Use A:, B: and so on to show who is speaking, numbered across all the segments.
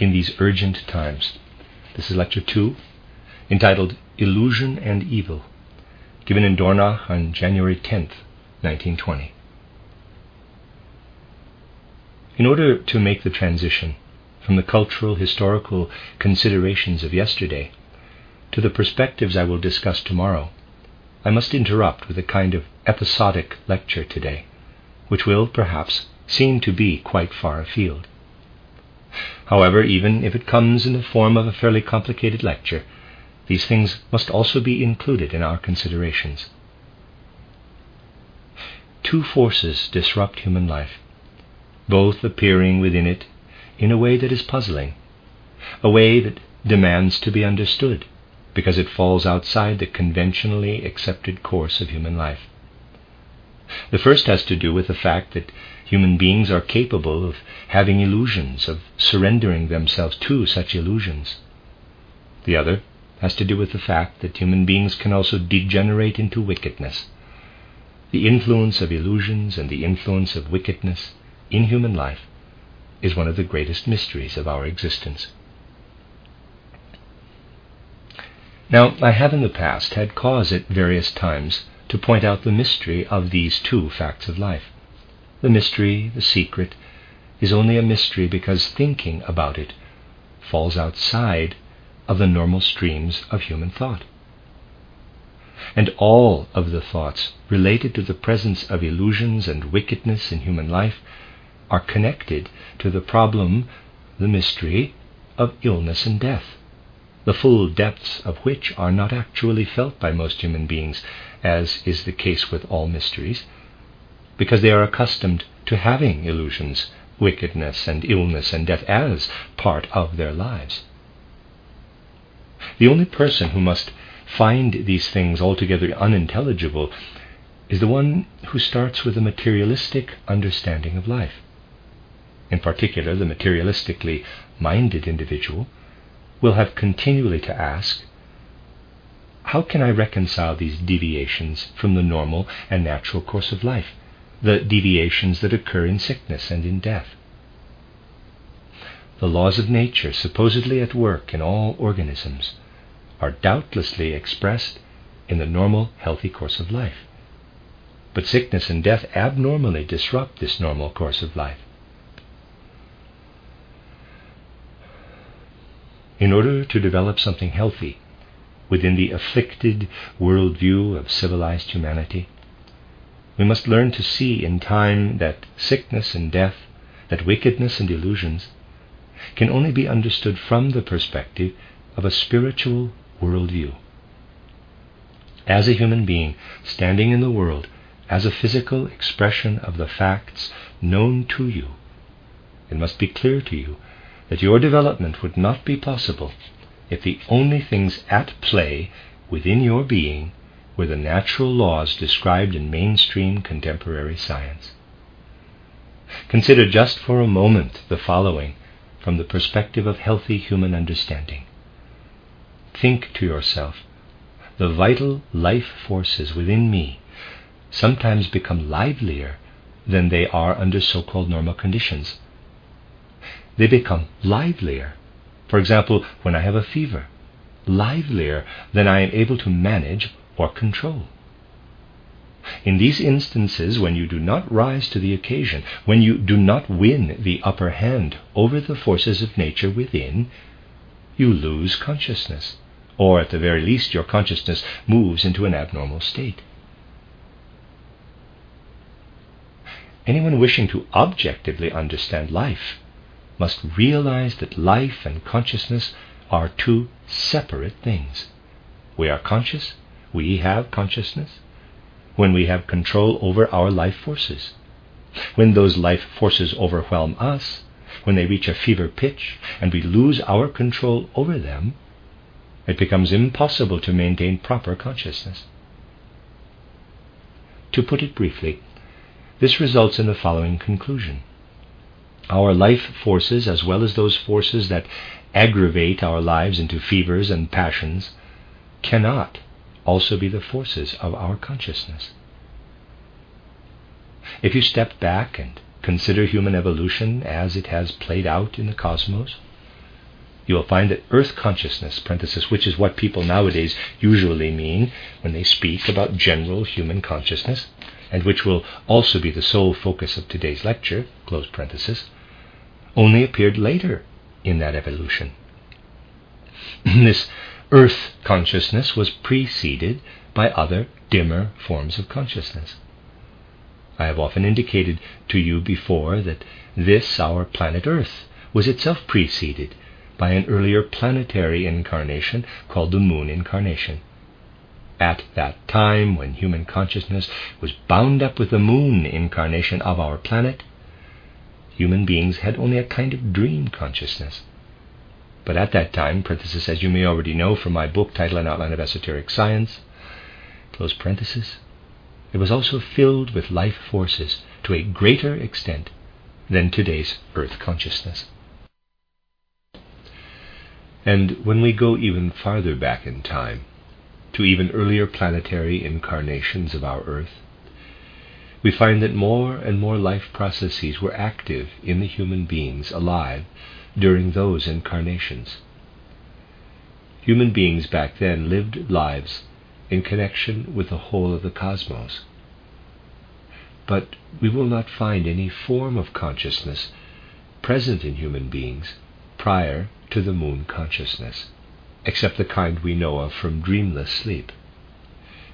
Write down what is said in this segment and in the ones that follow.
A: in These Urgent Times. This is lecture 2, entitled Illusion and Evil, given in Dornach on January 10th, 1920. In order to make the transition from the cultural, historical considerations of yesterday to the perspectives I will discuss tomorrow, I must interrupt with a kind of episodic lecture today, which will, perhaps, seem to be quite far afield. However, even if it comes in the form of a fairly complicated lecture, these things must also be included in our considerations. Two forces disrupt human life, both appearing within it in a way that is puzzling, a way that demands to be understood because it falls outside the conventionally accepted course of human life. The first has to do with the fact that human beings are capable of having illusions, of surrendering themselves to such illusions. The other has to do with the fact that human beings can also degenerate into wickedness. The influence of illusions and the influence of wickedness in human life is one of the greatest mysteries of our existence. Now, I have in the past had cause at various times to point out the mystery of these two facts of life. The mystery, the secret, is only a mystery because thinking about it falls outside of the normal streams of human thought. And all of the thoughts related to the presence of illusions and wickedness in human life are connected to the problem, the mystery, of illness and death the full depths of which are not actually felt by most human beings, as is the case with all mysteries, because they are accustomed to having illusions, wickedness, and illness and death as part of their lives. The only person who must find these things altogether unintelligible is the one who starts with a materialistic understanding of life. In particular, the materialistically minded individual will have continually to ask how can I reconcile these deviations from the normal and natural course of life, the deviations that occur in sickness and in death? The laws of nature, supposedly at work in all organisms, are doubtlessly expressed in the normal, healthy course of life. But sickness and death abnormally disrupt this normal course of life. in order to develop something healthy within the afflicted worldview of civilized humanity, we must learn to see in time that sickness and death, that wickedness and illusions, can only be understood from the perspective of a spiritual worldview. As a human being standing in the world as a physical expression of the facts known to you, it must be clear to you that your development would not be possible if the only things at play within your being were the natural laws described in mainstream contemporary science. Consider just for a moment the following from the perspective of healthy human understanding. Think to yourself, the vital life forces within me sometimes become livelier than they are under so called normal conditions they become livelier. For example, when I have a fever, livelier than I am able to manage or control. In these instances, when you do not rise to the occasion, when you do not win the upper hand over the forces of nature within, you lose consciousness, or at the very least, your consciousness moves into an abnormal state. Anyone wishing to objectively understand life must realize that life and consciousness are two separate things. We are conscious, we have consciousness, when we have control over our life forces. When those life forces overwhelm us, when they reach a fever pitch and we lose our control over them, it becomes impossible to maintain proper consciousness. To put it briefly, this results in the following conclusion. Our life forces, as well as those forces that aggravate our lives into fevers and passions, cannot also be the forces of our consciousness. If you step back and consider human evolution as it has played out in the cosmos, you will find that earth consciousness, which is what people nowadays usually mean when they speak about general human consciousness, and which will also be the sole focus of today's lecture, only appeared later in that evolution. this earth consciousness was preceded by other, dimmer forms of consciousness. I have often indicated to you before that this, our planet Earth, was itself preceded by an earlier planetary incarnation called the moon incarnation. At that time, when human consciousness was bound up with the moon incarnation of our planet, human beings had only a kind of dream consciousness. But at that time, parenthesis, as you may already know from my book titled An Outline of Esoteric Science, close parenthesis, it was also filled with life forces to a greater extent than today's earth consciousness. And when we go even farther back in time, to even earlier planetary incarnations of our Earth, we find that more and more life processes were active in the human beings alive during those incarnations. Human beings back then lived lives in connection with the whole of the cosmos. But we will not find any form of consciousness present in human beings prior to the moon consciousness, except the kind we know of from dreamless sleep.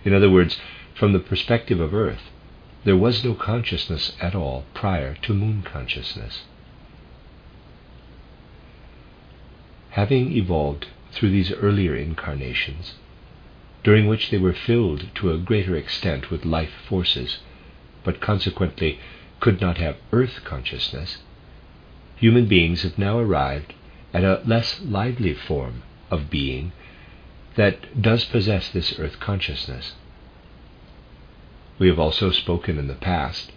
A: In other words, from the perspective of Earth, there was no consciousness at all prior to moon consciousness. Having evolved through these earlier incarnations, during which they were filled to a greater extent with life forces, but consequently could not have earth consciousness, human beings have now arrived at a less lively form of being that does possess this earth consciousness. We have also spoken in the past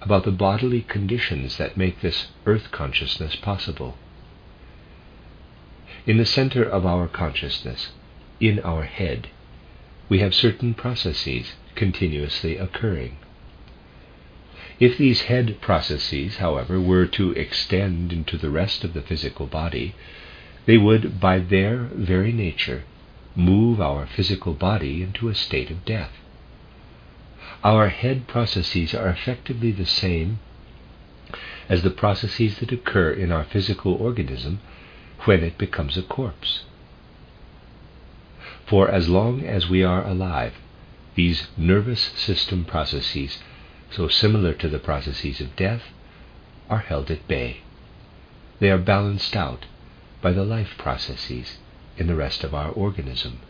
A: about the bodily conditions that make this earth consciousness possible. In the center of our consciousness, in our head, we have certain processes continuously occurring. If these head processes, however, were to extend into the rest of the physical body, they would, by their very nature, move our physical body into a state of death. Our head processes are effectively the same as the processes that occur in our physical organism when it becomes a corpse. For as long as we are alive, these nervous system processes, so similar to the processes of death, are held at bay. They are balanced out by the life processes in the rest of our organism.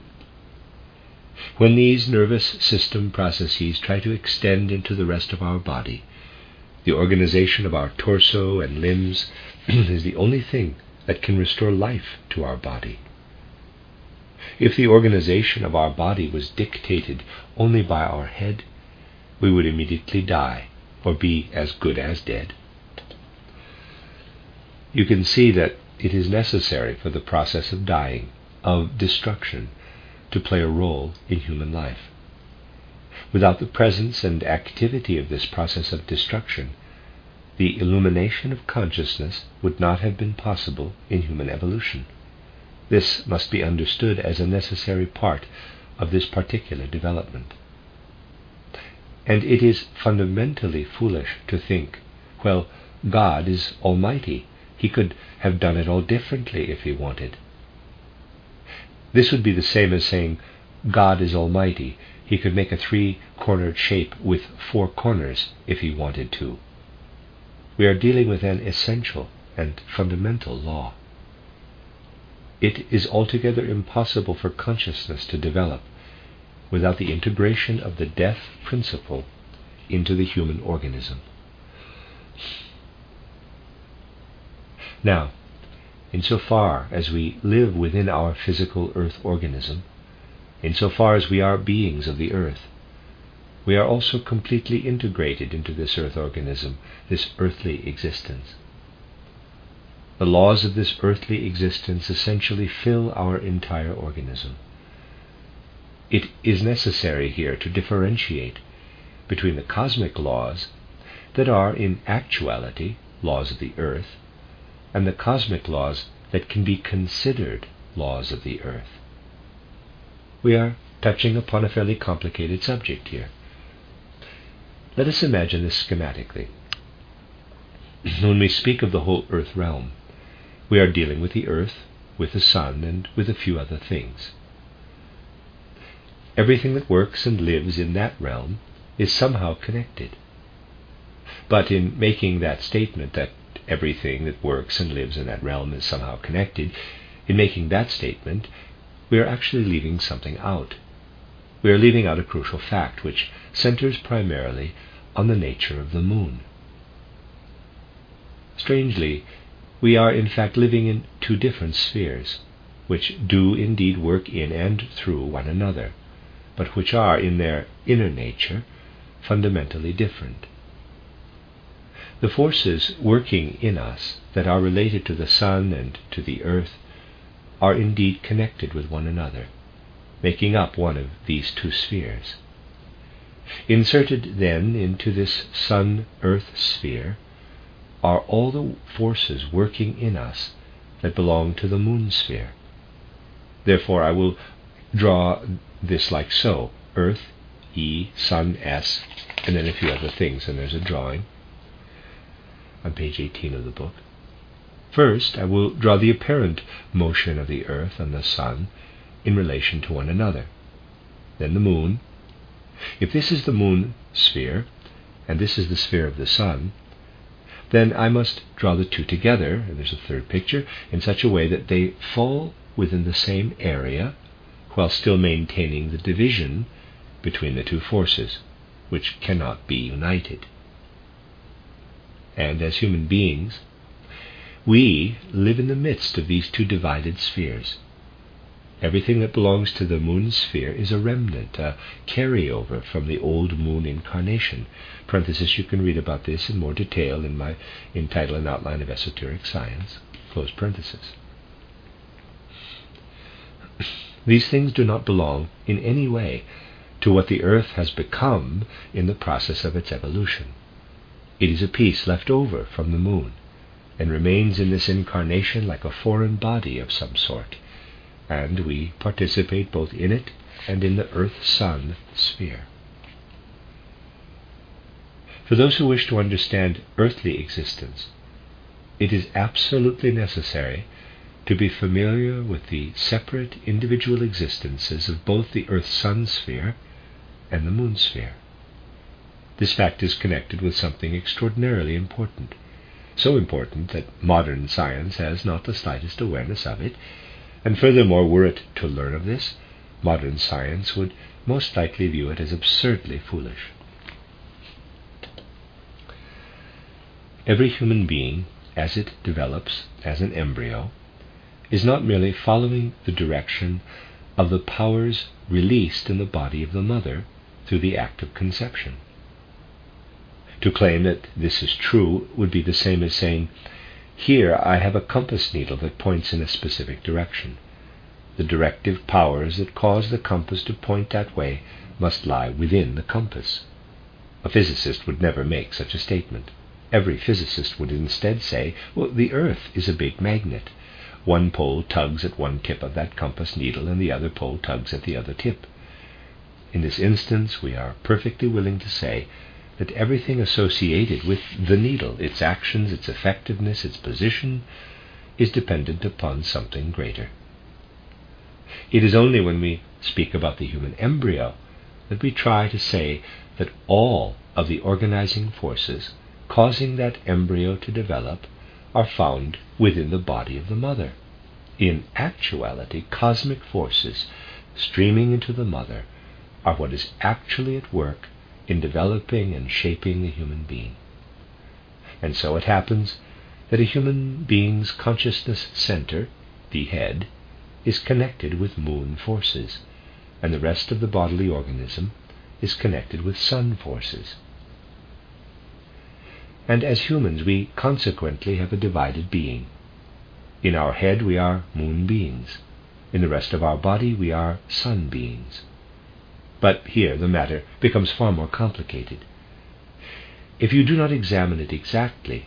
A: When these nervous system processes try to extend into the rest of our body, the organization of our torso and limbs is the only thing that can restore life to our body. If the organization of our body was dictated only by our head, we would immediately die or be as good as dead. You can see that it is necessary for the process of dying, of destruction, to play a role in human life. Without the presence and activity of this process of destruction, the illumination of consciousness would not have been possible in human evolution. This must be understood as a necessary part of this particular development. And it is fundamentally foolish to think, well, God is almighty. He could have done it all differently if he wanted. This would be the same as saying, God is almighty. He could make a three cornered shape with four corners if he wanted to. We are dealing with an essential and fundamental law it is altogether impossible for consciousness to develop without the integration of the death principle into the human organism. Now, insofar as we live within our physical earth organism, insofar as we are beings of the earth, we are also completely integrated into this earth organism, this earthly existence. The laws of this earthly existence essentially fill our entire organism. It is necessary here to differentiate between the cosmic laws that are in actuality laws of the earth and the cosmic laws that can be considered laws of the earth. We are touching upon a fairly complicated subject here. Let us imagine this schematically. When we speak of the whole earth realm, we are dealing with the earth, with the sun, and with a few other things. Everything that works and lives in that realm is somehow connected. But in making that statement that everything that works and lives in that realm is somehow connected, in making that statement, we are actually leaving something out. We are leaving out a crucial fact which centers primarily on the nature of the moon. Strangely, we are in fact living in two different spheres, which do indeed work in and through one another, but which are, in their inner nature, fundamentally different. The forces working in us that are related to the sun and to the earth are indeed connected with one another, making up one of these two spheres. Inserted then into this sun earth sphere are all the forces working in us that belong to the moon sphere. Therefore, I will draw this like so Earth, E, Sun, S, and then a few other things, and there's a drawing on page 18 of the book. First, I will draw the apparent motion of the Earth and the Sun in relation to one another. Then the Moon. If this is the Moon sphere, and this is the sphere of the Sun, then I must draw the two together, and there's a third picture, in such a way that they fall within the same area while still maintaining the division between the two forces, which cannot be united. And as human beings, we live in the midst of these two divided spheres. Everything that belongs to the moon sphere is a remnant, a carryover from the old moon incarnation. Parenthesis, you can read about this in more detail in my in title and outline of esoteric science. Close parenthesis. These things do not belong in any way to what the earth has become in the process of its evolution. It is a piece left over from the moon and remains in this incarnation like a foreign body of some sort and we participate both in it and in the earth sun sphere. For those who wish to understand earthly existence, it is absolutely necessary to be familiar with the separate individual existences of both the earth sun sphere and the moon sphere. This fact is connected with something extraordinarily important, so important that modern science has not the slightest awareness of it, and furthermore, were it to learn of this, modern science would most likely view it as absurdly foolish. Every human being, as it develops as an embryo, is not merely following the direction of the powers released in the body of the mother through the act of conception. To claim that this is true would be the same as saying, here I have a compass needle that points in a specific direction. The directive powers that cause the compass to point that way must lie within the compass. A physicist would never make such a statement. Every physicist would instead say, well, the Earth is a big magnet. One pole tugs at one tip of that compass needle, and the other pole tugs at the other tip. In this instance, we are perfectly willing to say that everything associated with the needle, its actions, its effectiveness, its position, is dependent upon something greater. It is only when we speak about the human embryo that we try to say that all of the organizing forces causing that embryo to develop are found within the body of the mother. In actuality, cosmic forces streaming into the mother are what is actually at work in developing and shaping the human being. And so it happens that a human being's consciousness center, the head, is connected with moon forces, and the rest of the bodily organism is connected with sun forces. And as humans, we consequently have a divided being. In our head, we are moon beings. In the rest of our body, we are sun beings. But here the matter becomes far more complicated. If you do not examine it exactly,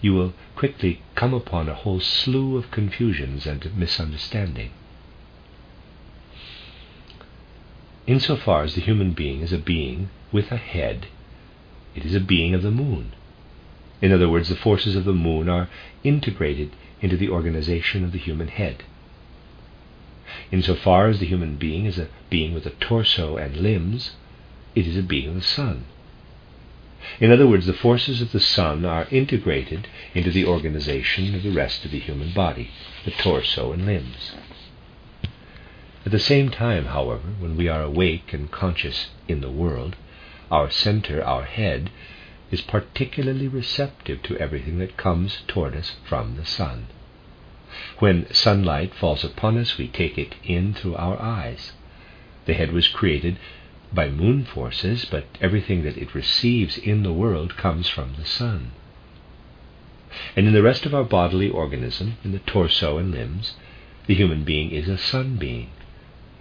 A: you will quickly come upon a whole slew of confusions and misunderstanding. Insofar as the human being is a being with a head, it is a being of the moon. In other words, the forces of the moon are integrated into the organization of the human head. Insofar as the human being is a being with a torso and limbs, it is a being of the sun. In other words, the forces of the sun are integrated into the organization of the rest of the human body, the torso and limbs. At the same time, however, when we are awake and conscious in the world, our center, our head, is particularly receptive to everything that comes toward us from the sun. When sunlight falls upon us, we take it in through our eyes. The head was created by moon forces, but everything that it receives in the world comes from the sun. And in the rest of our bodily organism, in the torso and limbs, the human being is a sun being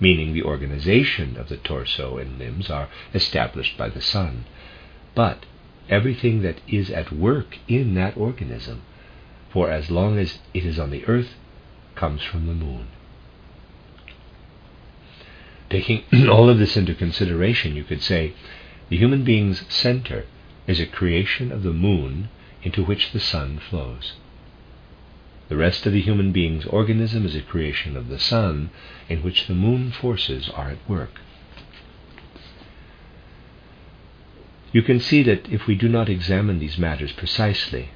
A: meaning the organization of the torso and limbs, are established by the sun. But everything that is at work in that organism, for as long as it is on the earth, comes from the moon. Taking all of this into consideration, you could say the human being's center is a creation of the moon into which the sun flows. The rest of the human being's organism is a creation of the sun, in which the moon forces are at work. You can see that if we do not examine these matters precisely,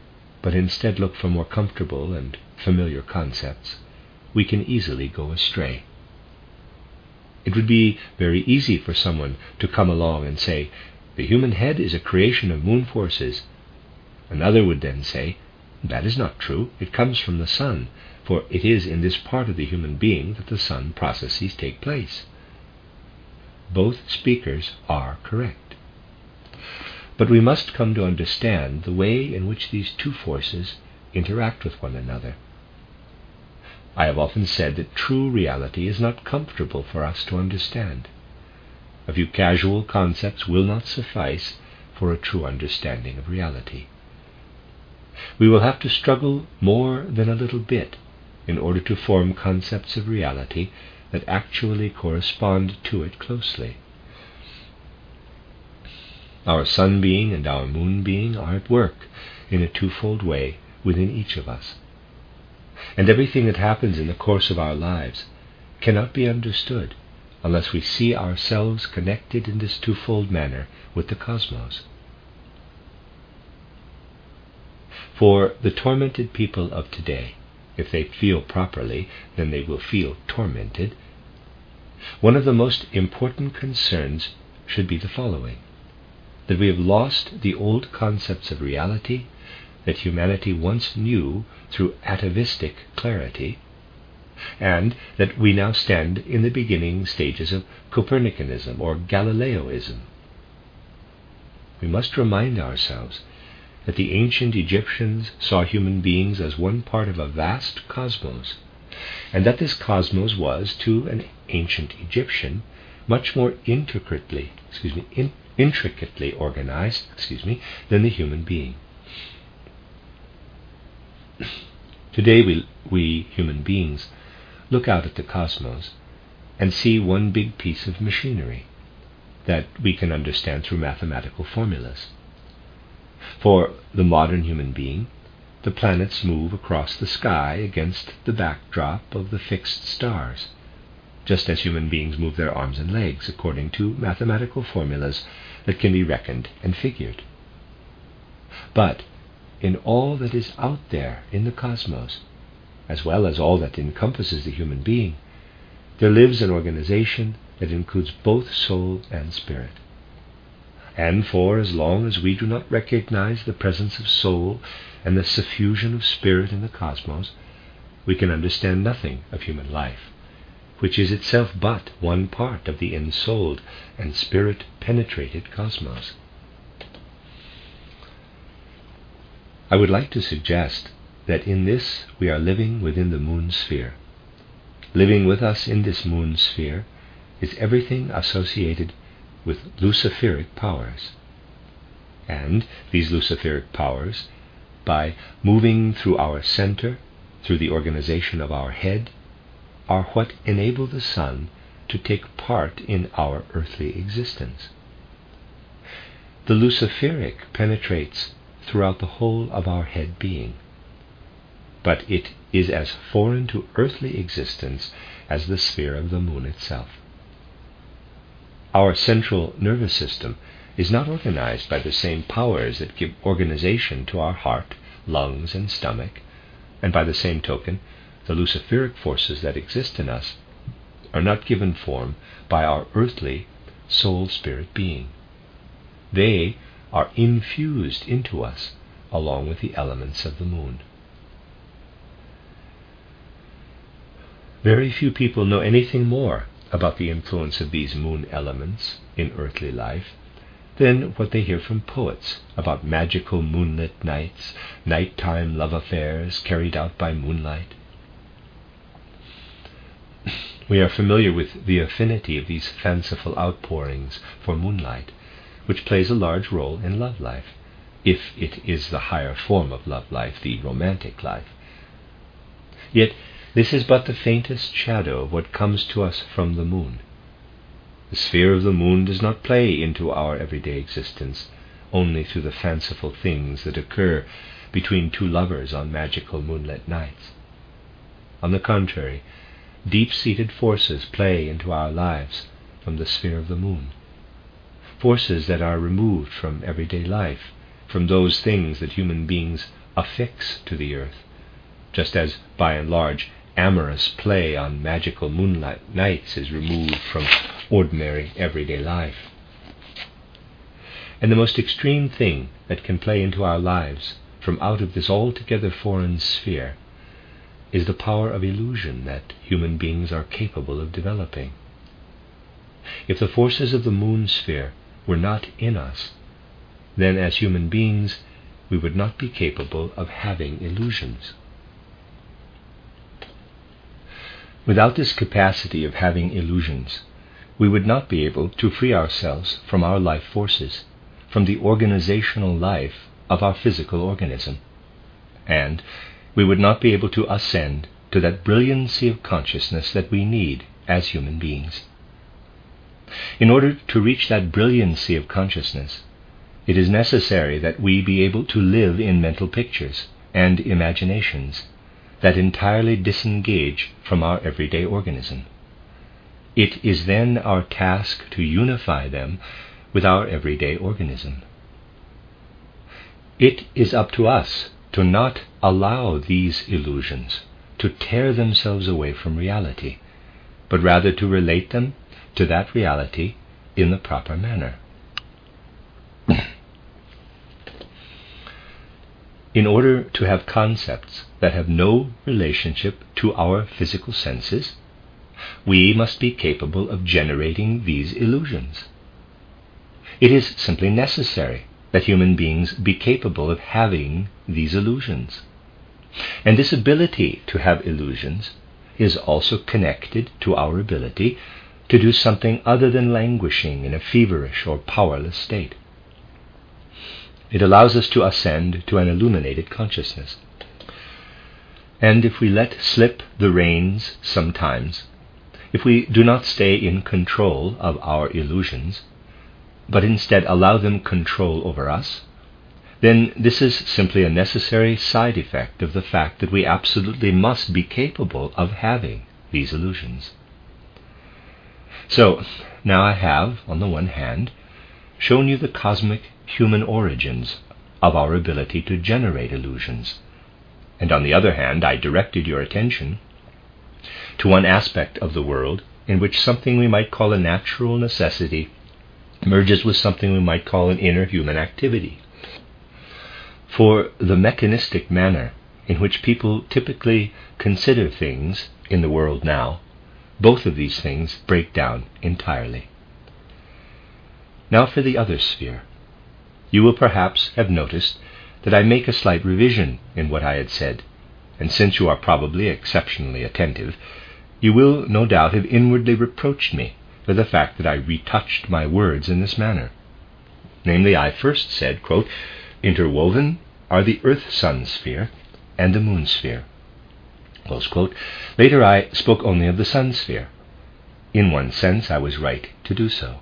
A: but instead look for more comfortable and familiar concepts, we can easily go astray. It would be very easy for someone to come along and say, The human head is a creation of moon forces. Another would then say, that is not true. It comes from the sun, for it is in this part of the human being that the sun processes take place. Both speakers are correct. But we must come to understand the way in which these two forces interact with one another. I have often said that true reality is not comfortable for us to understand. A few casual concepts will not suffice for a true understanding of reality we will have to struggle more than a little bit in order to form concepts of reality that actually correspond to it closely. Our sun being and our moon being are at work in a twofold way within each of us. And everything that happens in the course of our lives cannot be understood unless we see ourselves connected in this twofold manner with the cosmos. For the tormented people of today, if they feel properly, then they will feel tormented. One of the most important concerns should be the following that we have lost the old concepts of reality that humanity once knew through atavistic clarity, and that we now stand in the beginning stages of Copernicanism or Galileoism. We must remind ourselves that the ancient Egyptians saw human beings as one part of a vast cosmos, and that this cosmos was, to an ancient Egyptian, much more intricately, excuse me, in, intricately organized, excuse me, than the human being. Today we, we human beings look out at the cosmos and see one big piece of machinery that we can understand through mathematical formulas. For the modern human being, the planets move across the sky against the backdrop of the fixed stars, just as human beings move their arms and legs according to mathematical formulas that can be reckoned and figured. But in all that is out there in the cosmos, as well as all that encompasses the human being, there lives an organization that includes both soul and spirit. And for as long as we do not recognize the presence of soul and the suffusion of spirit in the cosmos, we can understand nothing of human life, which is itself but one part of the ensouled and spirit penetrated cosmos. I would like to suggest that in this we are living within the moon sphere. Living with us in this moon sphere is everything associated with luciferic powers. And these luciferic powers, by moving through our center, through the organization of our head, are what enable the sun to take part in our earthly existence. The luciferic penetrates throughout the whole of our head being. But it is as foreign to earthly existence as the sphere of the moon itself. Our central nervous system is not organized by the same powers that give organization to our heart, lungs, and stomach, and by the same token, the luciferic forces that exist in us are not given form by our earthly soul spirit being. They are infused into us along with the elements of the moon. Very few people know anything more about the influence of these moon elements in earthly life than what they hear from poets about magical moonlit nights, nighttime love affairs carried out by moonlight. We are familiar with the affinity of these fanciful outpourings for moonlight which plays a large role in love life, if it is the higher form of love life, the romantic life. Yet this is but the faintest shadow of what comes to us from the moon. The sphere of the moon does not play into our everyday existence only through the fanciful things that occur between two lovers on magical moonlit nights. On the contrary, deep seated forces play into our lives from the sphere of the moon forces that are removed from everyday life, from those things that human beings affix to the earth, just as, by and large, amorous play on magical moonlight nights is removed from ordinary everyday life. And the most extreme thing that can play into our lives from out of this altogether foreign sphere is the power of illusion that human beings are capable of developing. If the forces of the moon sphere were not in us, then as human beings we would not be capable of having illusions. Without this capacity of having illusions, we would not be able to free ourselves from our life forces, from the organizational life of our physical organism, and we would not be able to ascend to that brilliancy of consciousness that we need as human beings. In order to reach that brilliancy of consciousness, it is necessary that we be able to live in mental pictures and imaginations that entirely disengage from our everyday organism. It is then our task to unify them with our everyday organism. It is up to us to not allow these illusions to tear themselves away from reality, but rather to relate them to that reality in the proper manner. in order to have concepts that have no relationship to our physical senses, we must be capable of generating these illusions. It is simply necessary that human beings be capable of having these illusions. And this ability to have illusions is also connected to our ability to do something other than languishing in a feverish or powerless state. It allows us to ascend to an illuminated consciousness. And if we let slip the reins sometimes, if we do not stay in control of our illusions, but instead allow them control over us, then this is simply a necessary side effect of the fact that we absolutely must be capable of having these illusions. So, now I have, on the one hand, shown you the cosmic human origins of our ability to generate illusions. And on the other hand, I directed your attention to one aspect of the world in which something we might call a natural necessity merges with something we might call an inner human activity. For the mechanistic manner in which people typically consider things in the world now, both of these things break down entirely. Now for the other sphere. You will perhaps have noticed that I make a slight revision in what I had said, and since you are probably exceptionally attentive, you will no doubt have inwardly reproached me for the fact that I retouched my words in this manner. Namely, I first said, quote, Interwoven are the Earth Sun sphere and the Moon sphere. Later, I spoke only of the Sun sphere. In one sense, I was right to do so.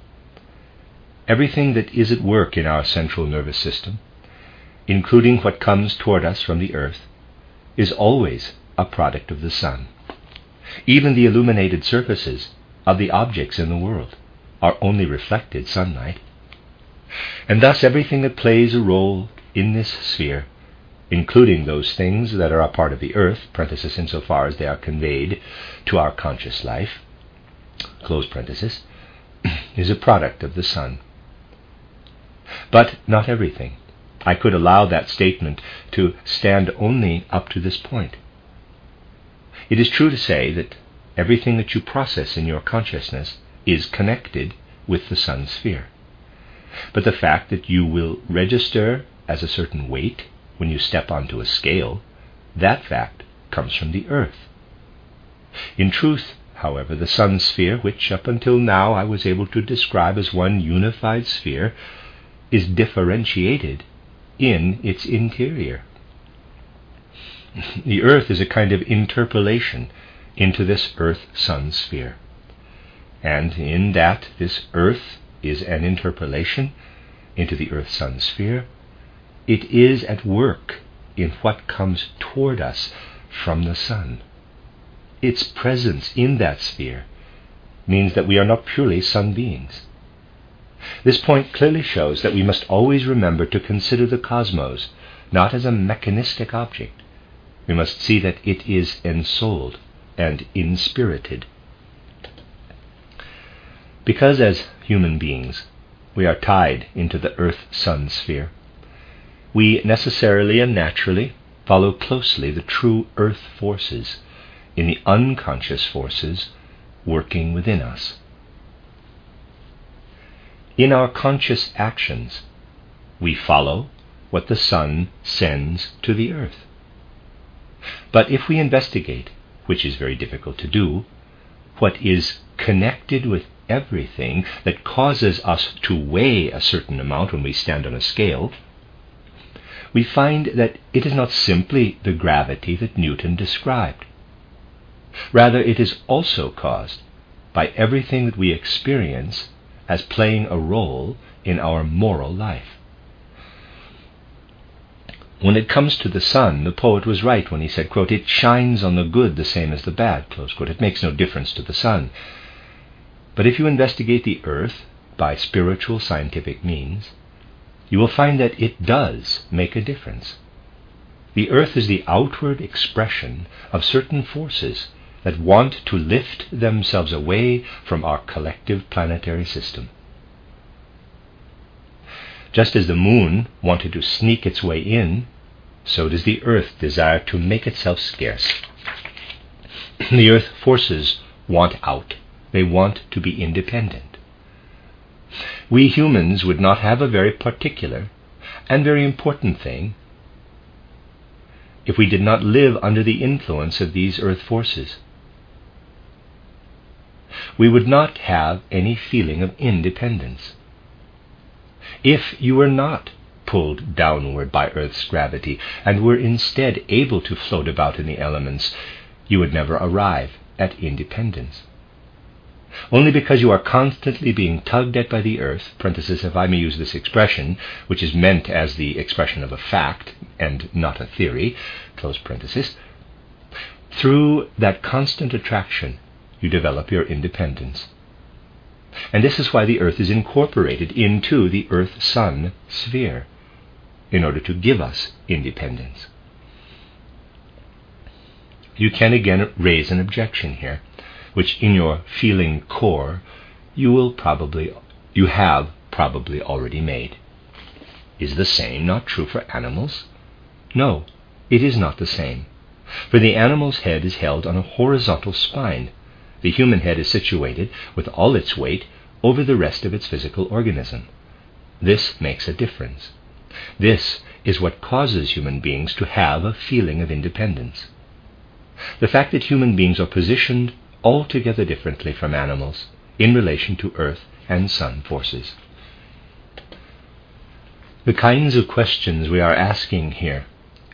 A: Everything that is at work in our central nervous system, including what comes toward us from the earth, is always a product of the sun. Even the illuminated surfaces of the objects in the world are only reflected sunlight. And thus everything that plays a role in this sphere, including those things that are a part of the earth, parenthesis, insofar as they are conveyed to our conscious life, close parenthesis, is a product of the sun. But not everything. I could allow that statement to stand only up to this point. It is true to say that everything that you process in your consciousness is connected with the sun sphere. But the fact that you will register as a certain weight when you step onto a scale, that fact comes from the earth. In truth, however, the sun sphere, which up until now I was able to describe as one unified sphere, is differentiated in its interior. The earth is a kind of interpolation into this earth sun sphere. And in that this earth is an interpolation into the earth sun sphere, it is at work in what comes toward us from the sun. Its presence in that sphere means that we are not purely sun beings. This point clearly shows that we must always remember to consider the cosmos not as a mechanistic object. We must see that it is ensouled and inspirited. Because as human beings we are tied into the earth sun sphere, we necessarily and naturally follow closely the true earth forces in the unconscious forces working within us. In our conscious actions, we follow what the sun sends to the earth. But if we investigate, which is very difficult to do, what is connected with everything that causes us to weigh a certain amount when we stand on a scale, we find that it is not simply the gravity that Newton described. Rather, it is also caused by everything that we experience as playing a role in our moral life. When it comes to the sun, the poet was right when he said, quote, It shines on the good the same as the bad. It makes no difference to the sun. But if you investigate the earth by spiritual scientific means, you will find that it does make a difference. The earth is the outward expression of certain forces that want to lift themselves away from our collective planetary system. Just as the moon wanted to sneak its way in, so does the earth desire to make itself scarce. the earth forces want out, they want to be independent. We humans would not have a very particular and very important thing if we did not live under the influence of these earth forces we would not have any feeling of independence. If you were not pulled downward by Earth's gravity and were instead able to float about in the elements, you would never arrive at independence. Only because you are constantly being tugged at by the earth, if I may use this expression, which is meant as the expression of a fact and not a theory, through that constant attraction, you develop your independence. And this is why the Earth is incorporated into the Earth Sun sphere, in order to give us independence. You can again raise an objection here, which in your feeling core you will probably you have probably already made. Is the same not true for animals? No, it is not the same. For the animal's head is held on a horizontal spine. The human head is situated, with all its weight, over the rest of its physical organism. This makes a difference. This is what causes human beings to have a feeling of independence. The fact that human beings are positioned altogether differently from animals in relation to earth and sun forces. The kinds of questions we are asking here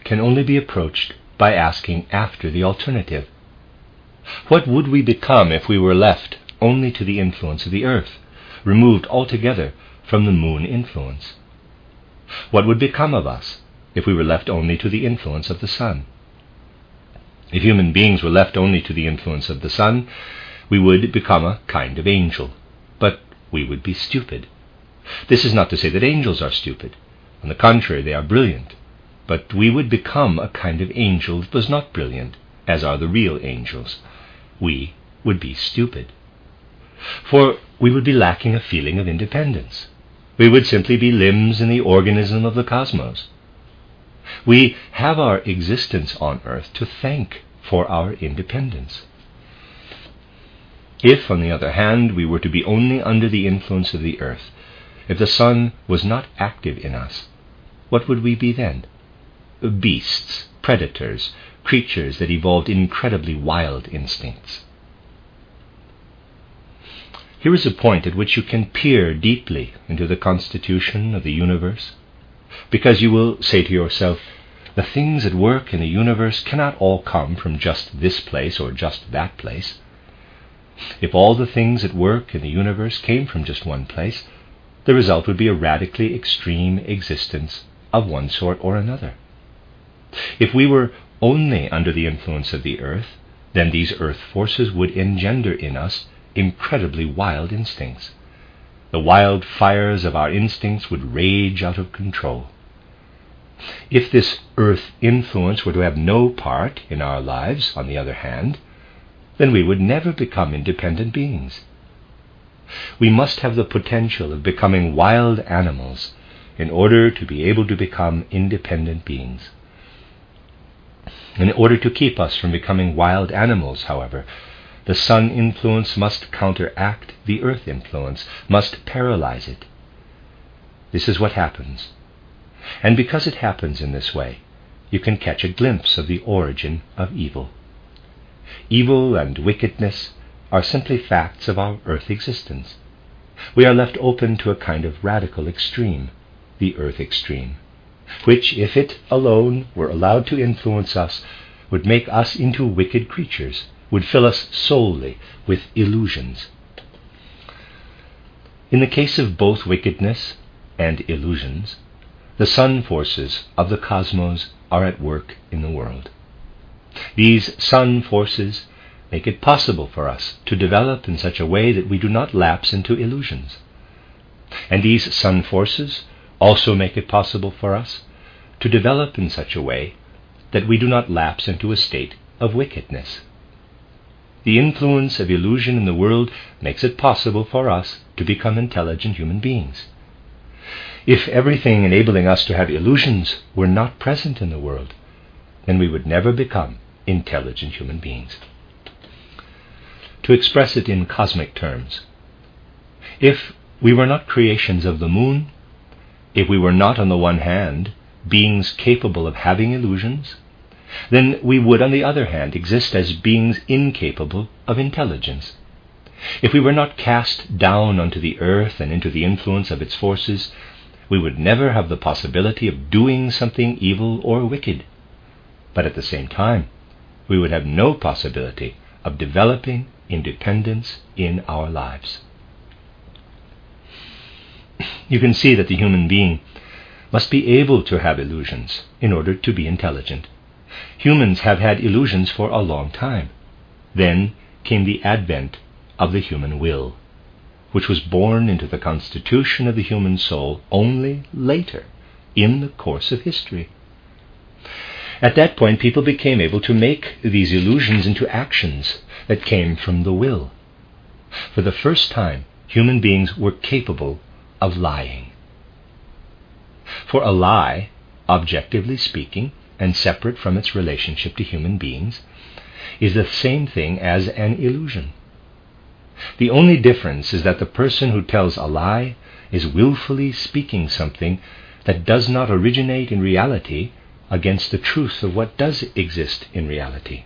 A: can only be approached by asking after the alternative. What would we become if we were left only to the influence of the earth, removed altogether from the moon influence? What would become of us if we were left only to the influence of the sun? If human beings were left only to the influence of the sun, we would become a kind of angel, but we would be stupid. This is not to say that angels are stupid. On the contrary, they are brilliant. But we would become a kind of angel that was not brilliant, as are the real angels. We would be stupid. For we would be lacking a feeling of independence. We would simply be limbs in the organism of the cosmos. We have our existence on earth to thank for our independence. If, on the other hand, we were to be only under the influence of the earth, if the sun was not active in us, what would we be then? Beasts, predators, creatures that evolved incredibly wild instincts. Here is a point at which you can peer deeply into the constitution of the universe, because you will say to yourself, the things at work in the universe cannot all come from just this place or just that place. If all the things at work in the universe came from just one place, the result would be a radically extreme existence of one sort or another. If we were only under the influence of the earth, then these earth forces would engender in us incredibly wild instincts. The wild fires of our instincts would rage out of control. If this earth influence were to have no part in our lives, on the other hand, then we would never become independent beings. We must have the potential of becoming wild animals in order to be able to become independent beings. In order to keep us from becoming wild animals, however, the sun influence must counteract the earth influence, must paralyze it. This is what happens. And because it happens in this way, you can catch a glimpse of the origin of evil. Evil and wickedness are simply facts of our earth existence. We are left open to a kind of radical extreme, the earth extreme, which, if it alone were allowed to influence us, would make us into wicked creatures would fill us solely with illusions. In the case of both wickedness and illusions, the sun forces of the cosmos are at work in the world. These sun forces make it possible for us to develop in such a way that we do not lapse into illusions. And these sun forces also make it possible for us to develop in such a way that we do not lapse into a state of wickedness. The influence of illusion in the world makes it possible for us to become intelligent human beings. If everything enabling us to have illusions were not present in the world, then we would never become intelligent human beings. To express it in cosmic terms, if we were not creations of the moon, if we were not, on the one hand, beings capable of having illusions, then we would, on the other hand, exist as beings incapable of intelligence. If we were not cast down onto the earth and into the influence of its forces, we would never have the possibility of doing something evil or wicked. But at the same time, we would have no possibility of developing independence in our lives. You can see that the human being must be able to have illusions in order to be intelligent. Humans have had illusions for a long time. Then came the advent of the human will, which was born into the constitution of the human soul only later in the course of history. At that point, people became able to make these illusions into actions that came from the will. For the first time, human beings were capable of lying. For a lie, objectively speaking, and separate from its relationship to human beings, is the same thing as an illusion. The only difference is that the person who tells a lie is willfully speaking something that does not originate in reality against the truth of what does exist in reality.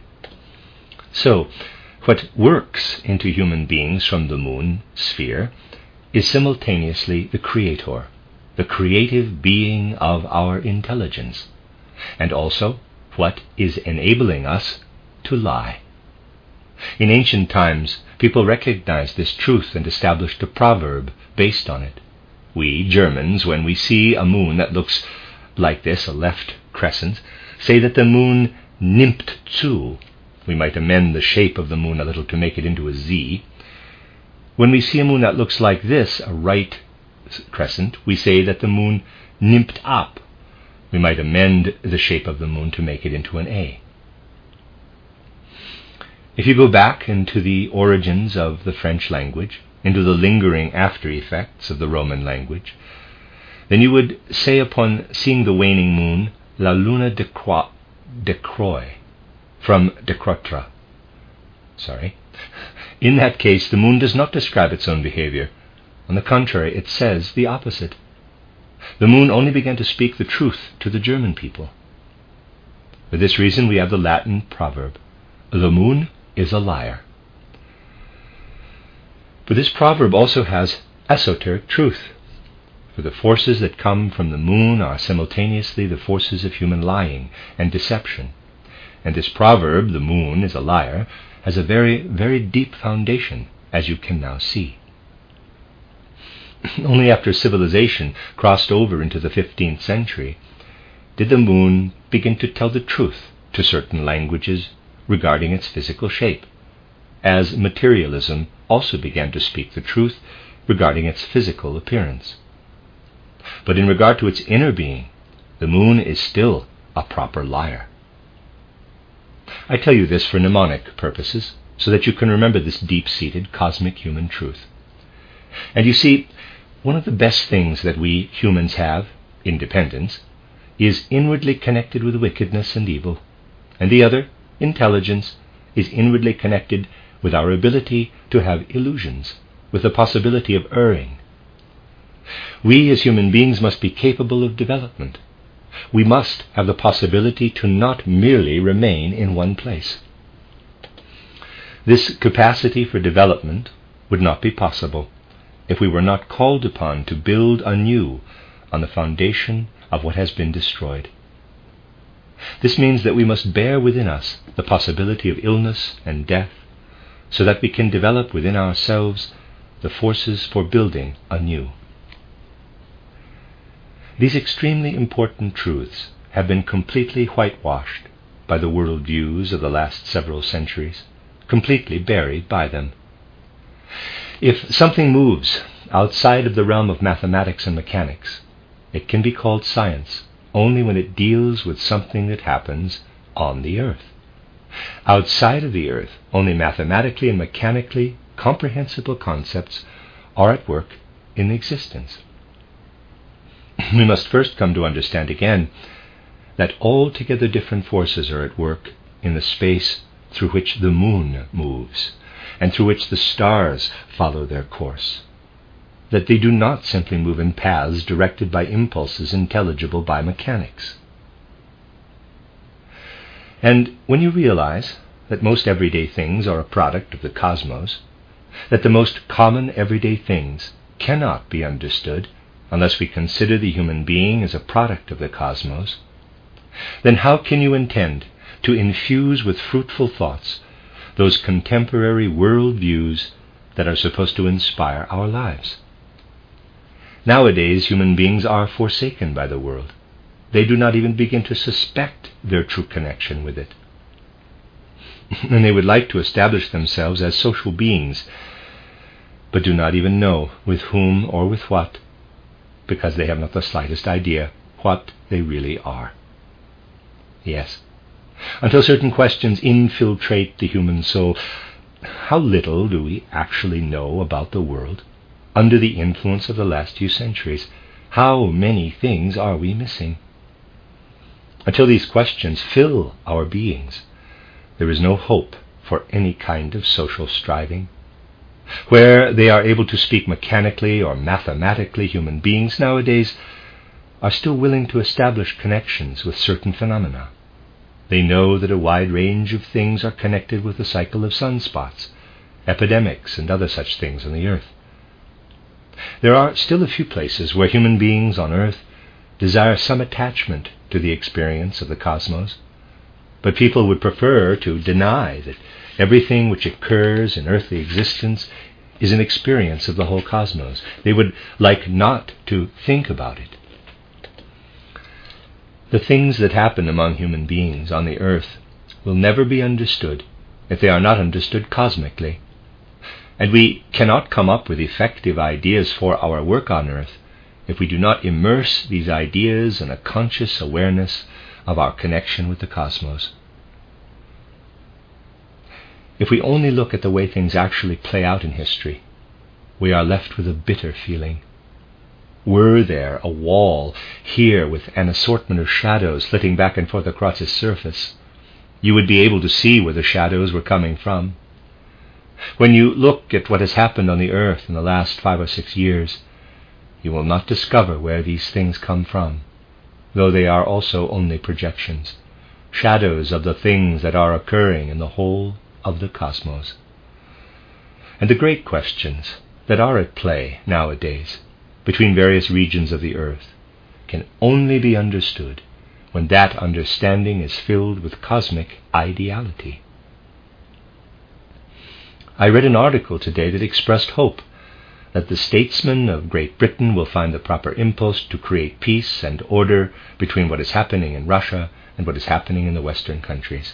A: So, what works into human beings from the moon sphere is simultaneously the creator, the creative being of our intelligence, and also what is enabling us to lie. In ancient times, people recognized this truth and established a proverb based on it. We, Germans, when we see a moon that looks like this, a left crescent, say that the moon nimmt zu. We might amend the shape of the moon a little to make it into a Z. When we see a moon that looks like this, a right crescent, we say that the moon nimmt ab. We might amend the shape of the moon to make it into an A. If you go back into the origins of the French language, into the lingering after effects of the Roman language, then you would say upon seeing the waning moon, La luna de, croix, de from decroître. Sorry. In that case, the moon does not describe its own behavior. On the contrary, it says the opposite. The moon only began to speak the truth to the German people. For this reason, we have the Latin proverb The moon is a liar. But this proverb also has esoteric truth. For the forces that come from the moon are simultaneously the forces of human lying and deception. And this proverb, the moon is a liar, has a very, very deep foundation, as you can now see. Only after civilization crossed over into the 15th century did the moon begin to tell the truth to certain languages regarding its physical shape as materialism also began to speak the truth regarding its physical appearance. But in regard to its inner being, the moon is still a proper liar. I tell you this for mnemonic purposes, so that you can remember this deep seated cosmic human truth. And you see, one of the best things that we humans have, independence, is inwardly connected with wickedness and evil, and the other, intelligence, is inwardly connected with our ability to have illusions, with the possibility of erring. We as human beings must be capable of development. We must have the possibility to not merely remain in one place. This capacity for development would not be possible if we were not called upon to build anew on the foundation of what has been destroyed. This means that we must bear within us the possibility of illness and death so that we can develop within ourselves the forces for building anew. These extremely important truths have been completely whitewashed by the world views of the last several centuries, completely buried by them. If something moves outside of the realm of mathematics and mechanics, it can be called science only when it deals with something that happens on the earth. Outside of the earth, only mathematically and mechanically comprehensible concepts are at work in existence. we must first come to understand again that altogether different forces are at work in the space through which the moon moves and through which the stars follow their course. That they do not simply move in paths directed by impulses intelligible by mechanics. And when you realize that most everyday things are a product of the cosmos, that the most common everyday things cannot be understood unless we consider the human being as a product of the cosmos, then how can you intend to infuse with fruitful thoughts those contemporary world views that are supposed to inspire our lives? Nowadays, human beings are forsaken by the world they do not even begin to suspect their true connection with it. and they would like to establish themselves as social beings, but do not even know with whom or with what, because they have not the slightest idea what they really are. Yes, until certain questions infiltrate the human soul, how little do we actually know about the world? under the influence of the last few centuries. How many things are we missing? Until these questions fill our beings, there is no hope for any kind of social striving. Where they are able to speak mechanically or mathematically, human beings nowadays are still willing to establish connections with certain phenomena. They know that a wide range of things are connected with the cycle of sunspots, epidemics, and other such things on the earth. There are still a few places where human beings on earth desire some attachment to the experience of the cosmos, but people would prefer to deny that everything which occurs in earthly existence is an experience of the whole cosmos. They would like not to think about it. The things that happen among human beings on the earth will never be understood if they are not understood cosmically. And we cannot come up with effective ideas for our work on earth if we do not immerse these ideas in a conscious awareness of our connection with the cosmos. If we only look at the way things actually play out in history, we are left with a bitter feeling. Were there a wall here with an assortment of shadows flitting back and forth across its surface, you would be able to see where the shadows were coming from. When you look at what has happened on the earth in the last five or six years, you will not discover where these things come from, though they are also only projections, shadows of the things that are occurring in the whole of the cosmos. And the great questions that are at play nowadays between various regions of the earth can only be understood when that understanding is filled with cosmic ideality. I read an article today that expressed hope that the statesmen of Great Britain will find the proper impulse to create peace and order between what is happening in Russia and what is happening in the Western countries.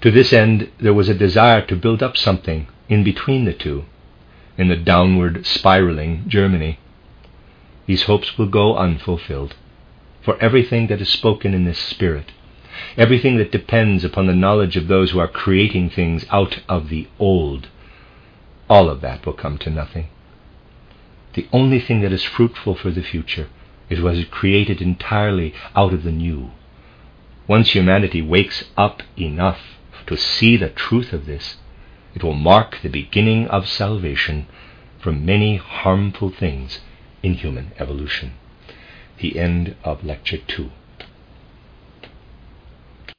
A: To this end, there was a desire to build up something in between the two, in the downward spiraling Germany. These hopes will go unfulfilled, for everything that is spoken in this spirit everything that depends upon the knowledge of those who are creating things out of the old, all of that will come to nothing. The only thing that is fruitful for the future is what is created entirely out of the new. Once humanity wakes up enough to see the truth of this, it will mark the beginning of salvation from many harmful things in human evolution. The end of Lecture 2.